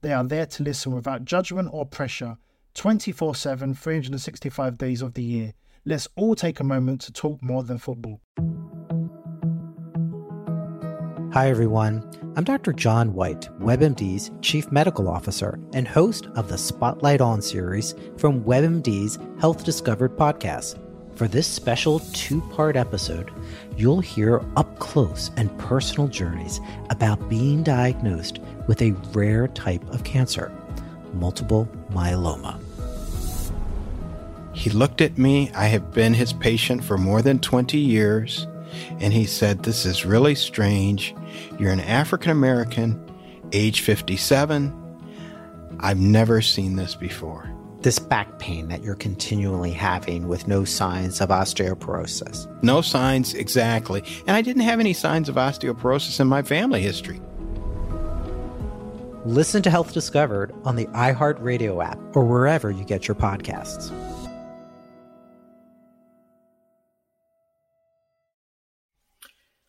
They are there to listen without judgment or pressure 24 7, 365 days of the year. Let's all take a moment to talk more than football. Hi, everyone. I'm Dr. John White, WebMD's Chief Medical Officer and host of the Spotlight On series from WebMD's Health Discovered podcast. For this special two part episode, you'll hear up close and personal journeys about being diagnosed with a rare type of cancer, multiple myeloma. He looked at me. I have been his patient for more than 20 years. And he said, This is really strange. You're an African American, age 57. I've never seen this before this back pain that you're continually having with no signs of osteoporosis. No signs, exactly. And I didn't have any signs of osteoporosis in my family history. Listen to Health Discovered on the iHeartRadio app or wherever you get your podcasts.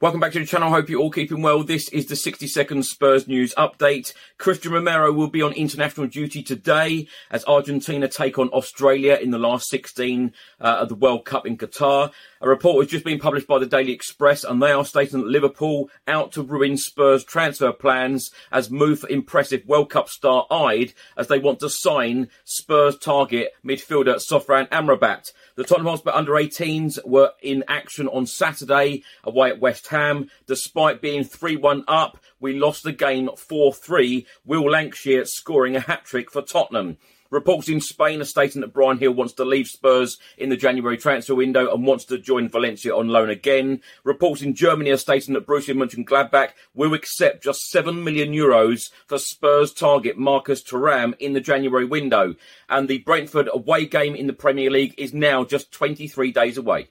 Welcome back to the channel. Hope you're all keeping well. This is the 60 second Spurs news update. Cristian Romero will be on international duty today as Argentina take on Australia in the last 16 uh, of the World Cup in Qatar. A report has just been published by the Daily Express and they are stating that Liverpool out to ruin Spurs transfer plans as move for impressive World Cup star eyed as they want to sign Spurs target midfielder Sofyan Amrabat. The Tottenham Hotspur under 18s were in action on Saturday away at West Ham. Despite being 3 1 up, we lost the game 4 3. Will Lankshear scoring a hat trick for Tottenham. Reports in Spain are stating that Bryan Gil wants to leave Spurs in the January transfer window and wants to join Valencia on loan again. Reports in Germany are stating that Borussia Mönchengladbach will accept just 7 million euros for Spurs target Marcus Thuram in the January window. And the Brentford away game in the Premier League is now just 23 days away.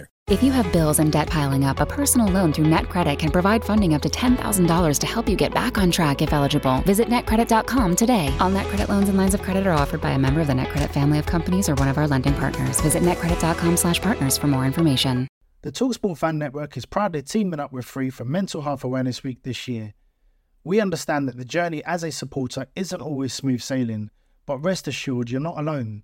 If you have bills and debt piling up, a personal loan through NetCredit can provide funding up to $10,000 to help you get back on track if eligible. Visit netcredit.com today. All NetCredit loans and lines of credit are offered by a member of the NetCredit family of companies or one of our lending partners. Visit netcredit.com slash partners for more information. The Talksport Fan Network is proudly teaming up with Free for Mental Health Awareness Week this year. We understand that the journey as a supporter isn't always smooth sailing, but rest assured you're not alone.